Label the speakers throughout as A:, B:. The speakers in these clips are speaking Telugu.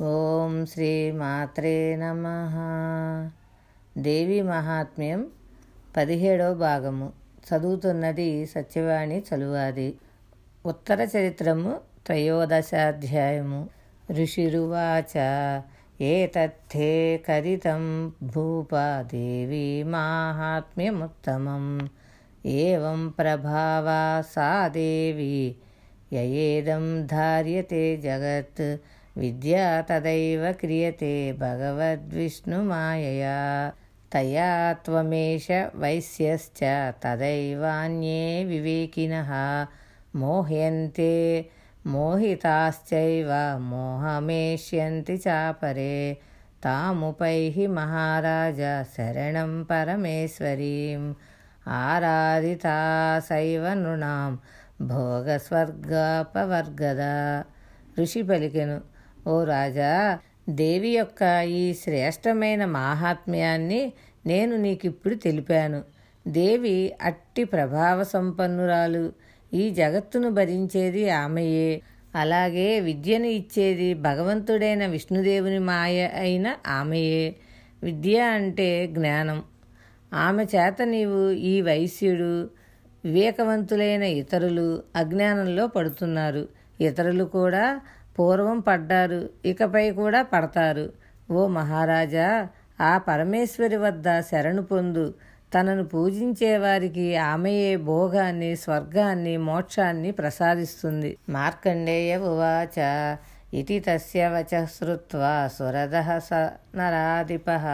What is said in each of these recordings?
A: ఓం శ్రీ మాత్రే నమ. దేవి మహాత్మ్యం పదిహేడవ భాగము. చదువుతున్నది సత్యవాణి చలువాది. ఉత్తర చరిత్రము త్రయోదశాధ్యాయము. ఋషిరువాచ ఏతత్థే కరితం భూపా దేవి మాహాత్మ్యముత్తమం. ఏం ప్రభావా సా దేవి యయేదం ధార్యతే జగత్ విద్యా తదైవ క్రియతే భగవద్విష్ణుమాయయా తయా త్వమేష వైశ్యశ్చ తదైవాన్యే వివేకినः మోహ్యంతే మోహితాశ్చైవ మోహమేష్యంతి చాపరే తాముపైహి మహారాజ శరణం పరమేశ్వరీం ఆరాధితా సైవ నృణాం భోగస్వర్గాపవర్గద ఋషి పలికెను ఓ రాజా దేవి యొక్క ఈ శ్రేష్టమైన మాహాత్మ్యాన్ని నేను నీకిప్పుడు తెలిపాను. దేవి అట్టి ప్రభావ సంపన్నురాలు. ఈ జగత్తును భరించేది ఆమెయే. అలాగే విద్యను ఇచ్చేది భగవంతుడైన విష్ణుదేవుని మాయ అయిన ఆమెయే. విద్య అంటే జ్ఞానం. ఆమె చేత నీవు ఈ వైశ్యుడు వివేకవంతులైన ఇతరులు అజ్ఞానంలో పడుతున్నారు. ఇతరులు కూడా పూర్వం పడ్డారు ఇకపై కూడా పడతారు. ఓ మహారాజా ఆ పరమేశ్వరి వద్ద శరణు పొందు. తనను పూజించే వారికి ఆమెయే భోగాన్ని స్వర్గాన్ని మోక్షాన్ని ప్రసాదిస్తుంది. మార్కండేయ ఉవాచ ఇతి తస్య వచ శ్రుత్వా సురదః స నరాధిపः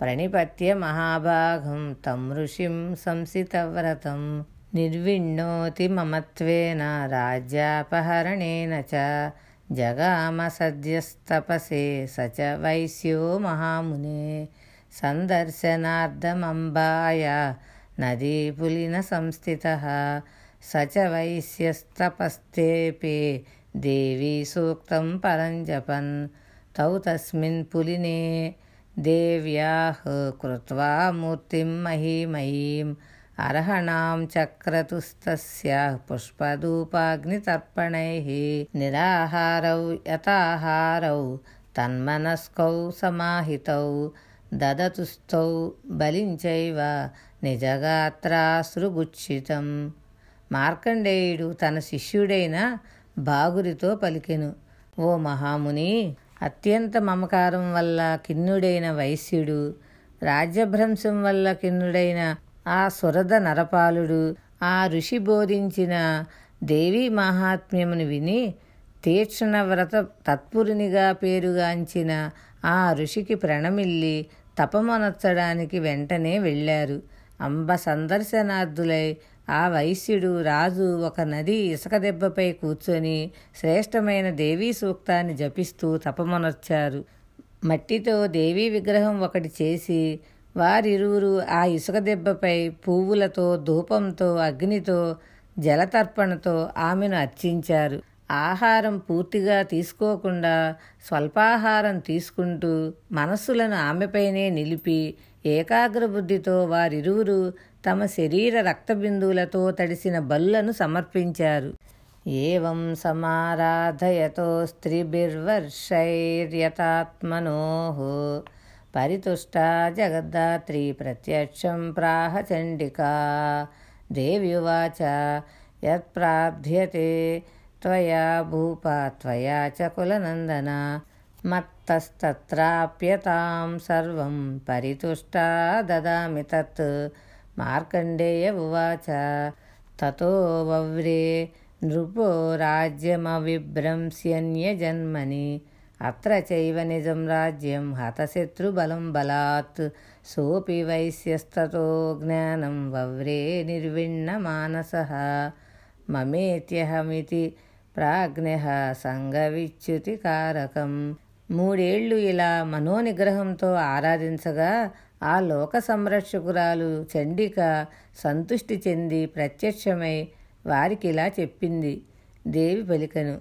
A: ప్రణిపత్య మహాభాగం తం ఋషిం సంసితవ్రతం. నిర్విణ్ణోతి మమత్వేన రాజ్యాపహరణేన చ जगामसद्यस्तपसे स च वैस्यो महामुने सन्दर्शनार्धमम्बाया नदीपुलिनसंस्थितः स च वैश्यस्तपस्थेऽपि देवी सूक्तं परं जपन् तौ तस्मिन् पुलिने देव्याः कृत्वा मूर्तिं महीमयीं అర్హణాం చక్రతుస్తస్యాః పుష్పధూపాగ్నితర్పణైः నిరాహారౌ యథాహారౌ తన్మనస్కౌ సమాహితౌ దదతుస్థౌ బలించైవ నిజగాత్రాశ్రుగుచ్చితం మార్కండేయుడు తన శిష్యుడైన బాగురితో పలికెను ఓ మహాముని అత్యంత మమకారం వల్ల కిన్నుడైన వైశ్యుడు రాజ్యభ్రంశం వల్ల కిన్నుడైన ఆ సురద నరపాలుడు ఆ ఋషి బోధించిన దేవీ మహాత్మ్యమును విని తీక్షణ వ్రత తత్పురునిగా పేరుగాంచిన ఆ ఋషికి ప్రణమిల్లి తపమనొచ్చడానికి వెంటనే వెళ్ళారు. అంబ సందర్శనార్థులై ఆ వైశ్యుడు రాజు ఒక నది ఇసుక దెబ్బపై కూర్చొని శ్రేష్టమైన దేవీ సూక్తాన్ని జపిస్తూ తపమనొచ్చారు. మట్టితో దేవీ విగ్రహం ఒకటి చేసి వారిరువురు ఆ ఇసుక దెబ్బపై పువ్వులతో ధూపంతో అగ్నితో జలతర్పణతో ఆమెను అర్చించారు. ఆహారం పూర్తిగా తీసుకోకుండా స్వల్పాహారం తీసుకుంటూ మనస్సులను ఆమెపైనే నిలిపి ఏకాగ్ర బుద్ధితో వారిరువురు తమ శరీర రక్తబిందువులతో తడిసిన బల్లను సమర్పించారు. ఏం సమారాధయతో స్త్రీభిర్వర్షైర్యతాత్మనో పరితుష్టా జగద్ధాత్రి ప్రత్యక్షం ప్రాహ చండికా. దేవ్యువాచ యత్ప్రార్థ్యతే త్వయా భూప త్వయా చ కులనందన. మత్తస్తత్రాప్యతాం సర్వం పరితుష్టా దదామి తత్. మార్కండేయ ఉవాచ తతో వవ్రే నృపో రాజ్యమవిభ్రంశ్యన్యజన్మని అత్ర చైవ నిజం రాజ్యం హతశత్రుబలం బలాత్. సోపి వైశ్యస్తతో జ్ఞానం వవ్రే నిర్విణ్ణమానస మమేత్యహమితి ప్రాజ్ఞ సంగవిచ్యుతికారకం మూడేళ్ళు ఇలా మనోనిగ్రహంతో ఆరాధించగా ఆ లోక సంరక్షకురాలు చండిక సంతుష్టి చెంది ప్రత్యక్షమై వారికి ఇలా చెప్పింది దేవి పలికను.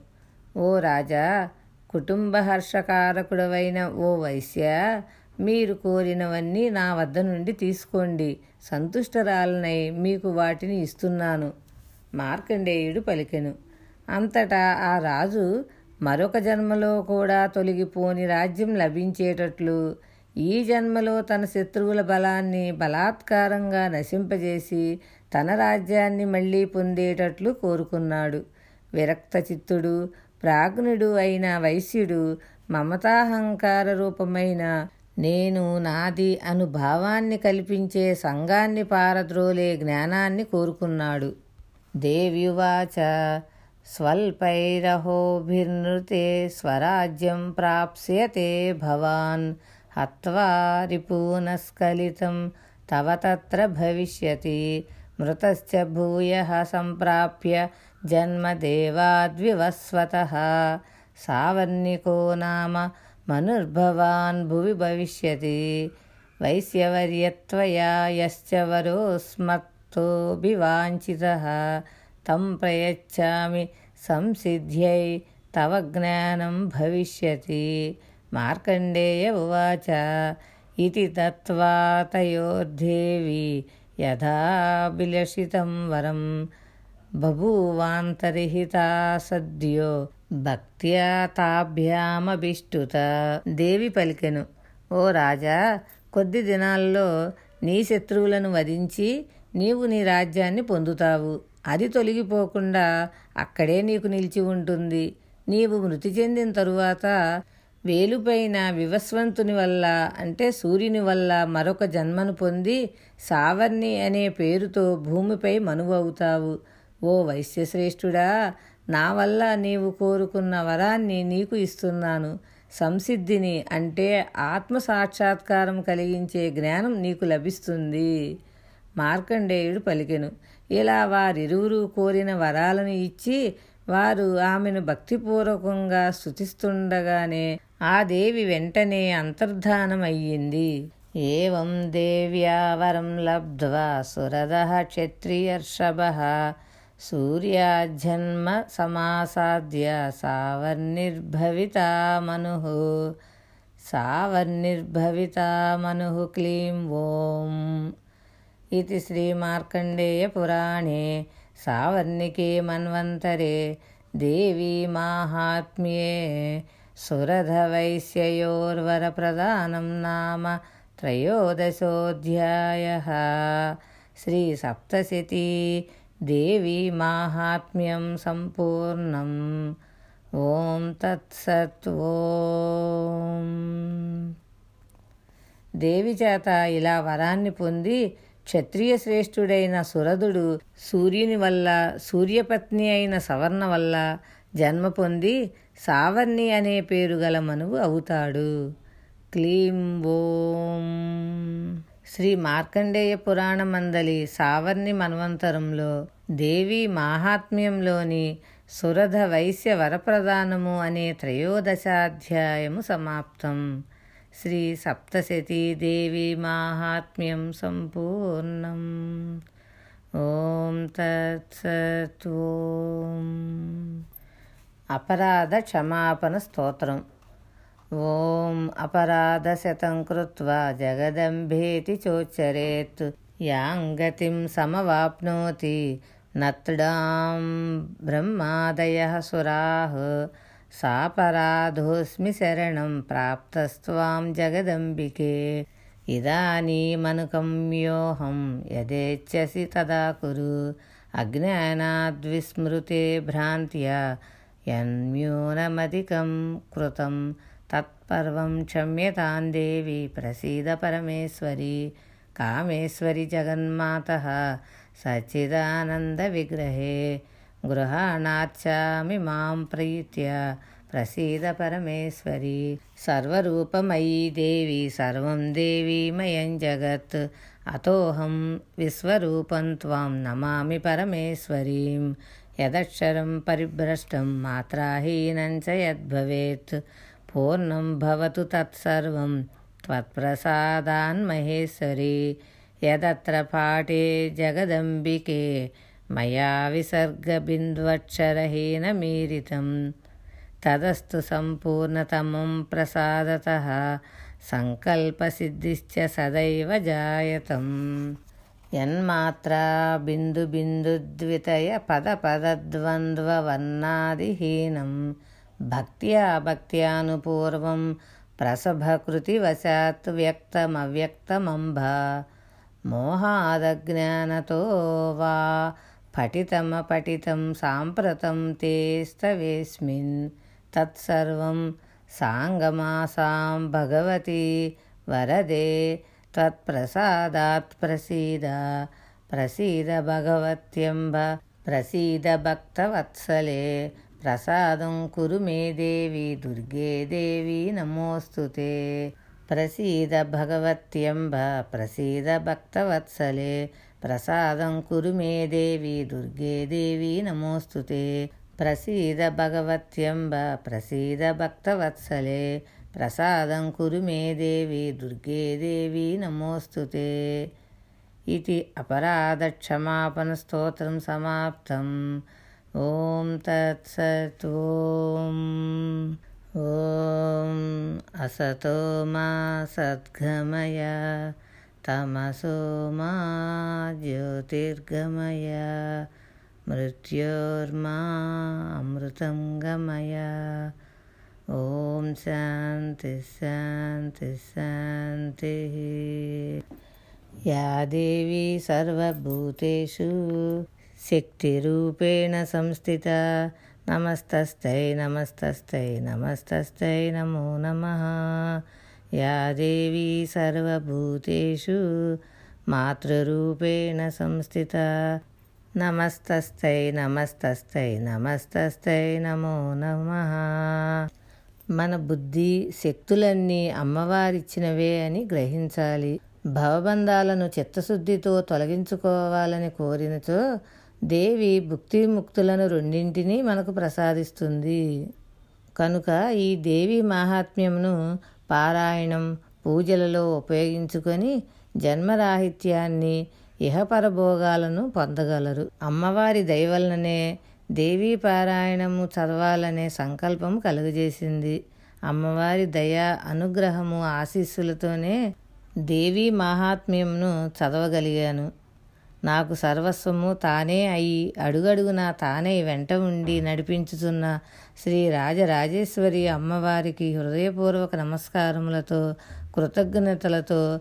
A: ఓ రాజా కుటుంబ హర్షకారకుడవైన ఓ వైశ్య మీరు కోరినవన్నీ నా వద్ద నుండి తీసుకోండి. సంతుష్టరాలనై మీకు వాటిని ఇస్తున్నాను. మార్కండేయుడు పలికెను. అంతటా ఆ రాజు మరొక జన్మలో కూడా తొలగిపోని రాజ్యం లభించేటట్లు ఈ జన్మలో తన శత్రువుల బలాన్ని బలాత్కారంగా నశింపజేసి తన రాజ్యాన్ని మళ్ళీ పొందేటట్లు కోరుకున్నాడు. విరక్త చిత్తుడు ప్రాజ్ఞుడు అయిన వైశ్యుడు మమతాహంకార రూపమైన నేను నాది అను భావాన్ని కల్పించే సంఘాన్ని పారద్రోలే జ్ఞానాన్ని కోరుకున్నాడు. దేవ్యువాచ స్వల్పైరహోభిర్నృతే స్వరాజ్యం ప్రాప్స్యతే భవాన్ హత్వా రిపూనస్కలితం తవ తత్ర భవిష్యతి మృతశ్చ భూయ సంప్రాప్య जन्मदेवाद्विवस्वतः। सावर्णिको नाम मनुर्भवान् भुवि भविष्यति। वैश्यवर्यत्वया यश्च वरोऽस्मत्तोऽभिवाञ्छितः तं प्रयच्छामि संसिद्ध्यै तव ज्ञानं भविष्यति। मार्कण्डेय उवाच इति दत्त्वा तयोर्देवि यथाभिलषितं वरम्। బభూవాంతరిహితా సద్యో భక్త్యా తాభ్యామభిష్టుత. దేవి పలికెను ఓ రాజా కొద్ది దినాల్లో నీ శత్రువులను వధించి నీవు నీ రాజ్యాన్ని పొందుతావు. అది తొలగిపోకుండా అక్కడే నీకు నిలిచి ఉంటుంది. నీవు మృతి చెందిన తరువాత వేలుపైన వివస్వంతుని వల్ల అంటే సూర్యుని వల్ల మరొక జన్మను పొంది సావర్ణి అనే పేరుతో భూమిపై మనువవుతావు ఓ వైశ్యశ్రేష్ఠుడా నా వల్ల నీవు కోరుకున్న వరాన్ని నీకు ఇస్తున్నాను. సంసిద్ధిని అంటే ఆత్మ సాక్షాత్కారం కలిగించే జ్ఞానం నీకు లభిస్తుంది. మార్కండేయుడు పలికెను. ఇలా వారిరువురు కోరిన వరాలను ఇచ్చి వారు ఆమెను భక్తిపూర్వకంగా స్థుతిస్తుండగానే ఆ దేవి వెంటనే అంతర్ధానమయ్యింది. ఏం దేవ్యావరం లబ్ధ్వా సురద క్షత్రియర్షభ सूर्याजन्मसमासाद्य सावर्निर्भविता मनुः सावर्निर्भविता मनुः क्लीं ॐ इति श्रीमार्कण्डेयपुराणे सावर्णिके मन्वन्तरे देवीमाहात्म्ये सुरधवैश्ययोर्वरप्रदानं नाम त्रयोदशोऽध्यायः। श्रीसप्तशती దేవి మాహాత్మ్యం సంపూర్ణం. ఓం తత్సత్ ఓం దేవి చేత ఇలా వరాన్ని పొంది క్షత్రియ శ్రేష్ఠుడైన సురదుడు సూర్యుని వల్ల సూర్యపత్ని అయిన సవర్ణ వల్ల జన్మ పొంది సావర్ణి అనే పేరు గల మనువు అవుతాడు. క్లీం ఓం. శ్రీ మార్కండేయ పురాణమందలి సావర్ణి మన్వంతరంలో దేవి మాహాత్మ్యంలోని సురధ వైశ్య వరప్రదానము అనే త్రయోదశాధ్యాయము సమాప్తం. శ్రీ సప్తశతీ దేవి మాహాత్మ్యం సంపూర్ణం. ఓం తత్సత్. అపరాధ క్షమాపణ స్తోత్రం. ॐ अपराधशतं कृत्वा जगदम्भेति चोच्चरेत्। यां गतिं समवाप्नोति। नडां ब्रह्मादयः सुराः। सापराधोऽस्मि शरणं प्राप्तस्त्वां जगदम्बिके। इदानीमनुकम्योऽहं यदेच्छसि तदा कुरु। अज्ञानाद्विस्मृते भ्रान्त्या यन्न्यूनमधिकं कृतम्। पर्वं क्षम्यतां देवि प्रसीदपरमेश्वरी कामेश्वरि जगन्मातः सच्चिदानन्दविग्रहे गृहाणाच्छामि मां प्रीत्या प्रसीदपरमेश्वरी सर्वरूपमयी देवी सर्वं देवी मयं जगत् अतोऽहं विश्वरूपं त्वां नमामि परमेश्वरीं। यदक्षरं परिभ्रष्टं मात्राहीनं च यद्भवेत्। पूर्णं भवतु तत्सर्वं त्वत्प्रसादान्महेश्वरी यदत्र पाठे जगदम्बिके मया विसर्गबिन्द्वक्षरहीनमीरितं तदस्तु सम्पूर्णतमं प्रसादतः सङ्कल्पसिद्धिश्च सदैव जायतम्। यन्मात्रा बिन्दुबिन्दुद्वितयपदपदद्वन्द्ववर्णादिहीनं भक्त्या भक्त्यानुपूर्वं प्रसभकृतिवशात् व्यक्तमव्यक्तमम्ब। मोहादज्ञानतो वा पठितमपठितं साम्प्रतं ते स्तवेस्मिन् तत्सर्वं साङ्गमासां भगवती वरदे त्वत्प्रसादात् प्रसीद। प्रसीद प्रसीदभगवत्यम्ब प्रसीदभक्तवत्सले ప్రసాదం కురు మే దేవి దుర్గే దేవి నమోస్తుతే ప్రసీద భగవత్యంబ ప్రసీద భక్తవత్సలే. ప్రసాదం కురు మే దేవి దుర్గే దేవి నమోస్తుతే ప్రసీద భగవత్యంబ ప్రసీద భక్తవత్సలే. ప్రసాదం కురు మే దేవి దుర్గే దేవి నమోస్తుతే ఇది అపరాధక్షమాపణ స్తోత్రం సమాప్తం. ॐ तत्सत् ॐ असतो मा सद्गमय तमसो मा ज्योतिर्गमय मृत्योर्मा अमृतं गमय ॐ शांति शांति शान्तिः या देवी सर्वभूतेषु శక్తిరూపేణ సంస్థిత. నమస్తస్థై నమస్తస్థై నమస్తస్తై నమో నమ. యా దేవీ సర్వభూతేషు మాతృరూపేణ సంస్థిత. నమస్తస్తై నమస్తస్థై నమస్తస్థై నమో నమః. మన బుద్ధి శక్తులన్నీ అమ్మవారిచ్చినవే అని గ్రహించాలి. భవబంధాలను చిత్తశుద్ధితో తొలగించుకోవాలని కోరినచో దేవి భుక్తి ముక్తులను రెండింటినీ మనకు ప్రసాదిస్తుంది. కనుక ఈ దేవి మహాత్మ్యంను పారాయణం పూజలలో ఉపయోగించుకొని జన్మరాహిత్యాన్ని ఇహపరభోగాలను పొందగలరు. అమ్మవారి దయవలననే దేవీ పారాయణము చదవాలనే సంకల్పం కలుగజేసింది. అమ్మవారి దయ అనుగ్రహము ఆశీస్సులతోనే దేవీ మహాత్మ్యంను చదవగలిగాను. నాకు సర్వస్వము తానే అయి అడుగడుగునా తానే వెంట ఉండి నడిపించుతున్న శ్రీ రాజరాజేశ్వరి అమ్మవారికి హృదయపూర్వక నమస్కారములతో కృతజ్ఞతలతో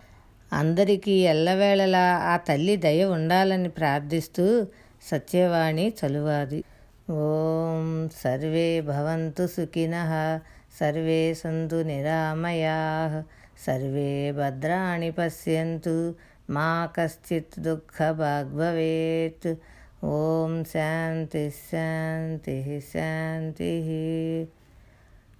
A: అందరికీ ఎల్లవేళలా ఆ తల్లి దయ ఉండాలని ప్రార్థిస్తూ సత్యవాణి చలువాది. ఓం సర్వే భవంతు సుఖిన సర్వే సంతు నిరామయా సర్వే భద్రాణి పశ్యంతు मा कश्चित् दुःखभाग्भवेत्। ॐ शान्तिः शान्तिः शान्तिः।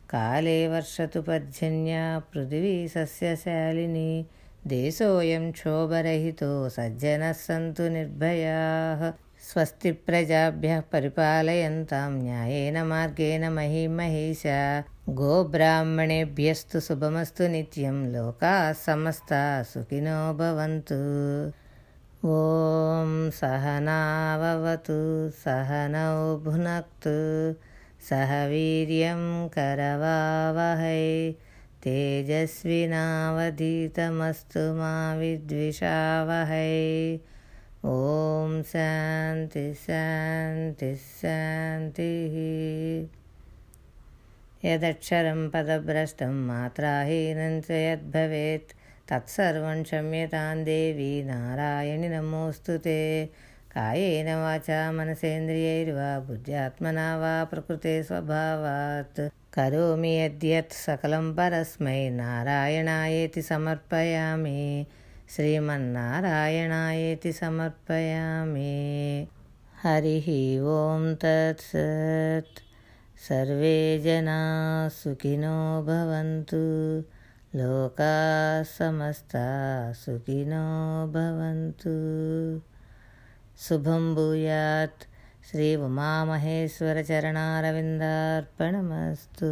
A: काले वर्षतु पर्जन्या पृथिवी सस्यशालिनी। देशोऽयं क्षोभरहितो सज्जनः सन्तु निर्भयाः। स्वस्ति प्रजाभ्यः परिपालयन्तां न्यायेन मार्गेण महीमहेशा गोब्राह्मणेभ्यस्तु शुभमस्तु नित्यं लोकाः समस्ता सुखिनो भवन्तु। ॐ सहनाववतु सहनौ भुनक्तु सह वीर्यं करवावहै। तेजस्विनावधीतमस्तु मा विद्विषावहै। ॐ शान्ति शान्ति शान्तिः। यदक्षरं पदभ्रष्टं मात्राहीनं च यद्भवेत् तत्सर्वं क्षम्यतां देवी नारायणि नमोऽस्तु ते। कायेन वाचा मनसेन्द्रियैर्वा बुद्ध्यात्मना वा प्रकृते स्वभावात्। करोमि यद्यत् सकलं परस्मै नारायणायेति समर्पयामि। श्रीमन्नारायणायेति समर्पयामि। हरिः ओं तत्सत्। सर्वे जना सुखिनो भवन्तु। लोकाः समस्ता सुखिनो भवन्तु। शुभं भूयात् श्री उमामहेश्वरचरणारविन्दार्पणमस्तु।